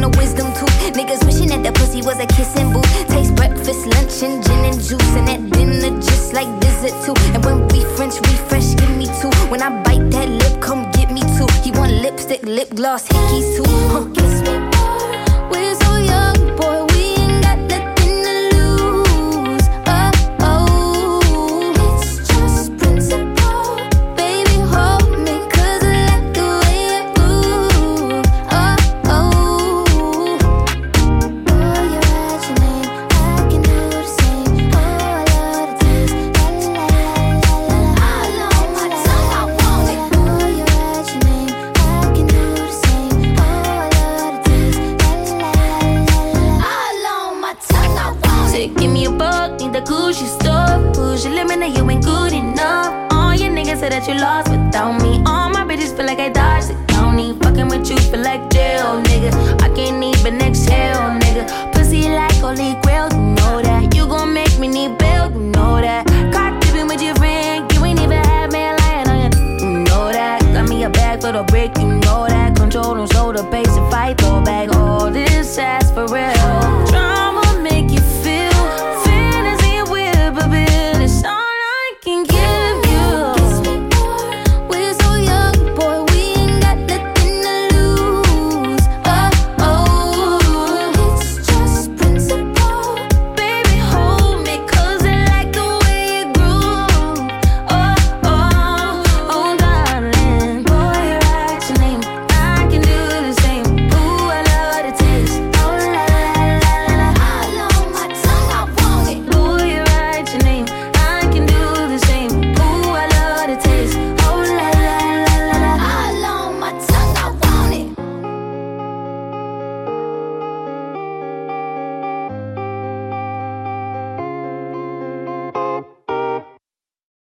the wisdom tooth. Niggas wishing that the pussy was a kissing booth. Taste breakfast, lunch, and gin and juice. And at dinner, just like dessert too. And when we French refresh, give me two. When I bite that lip, come get me two. He want lipstick, lip gloss, hickeys too. Huh. Kiss me more. Gucci stuff. Push now you ain't good enough. All your niggas say that you lost without me.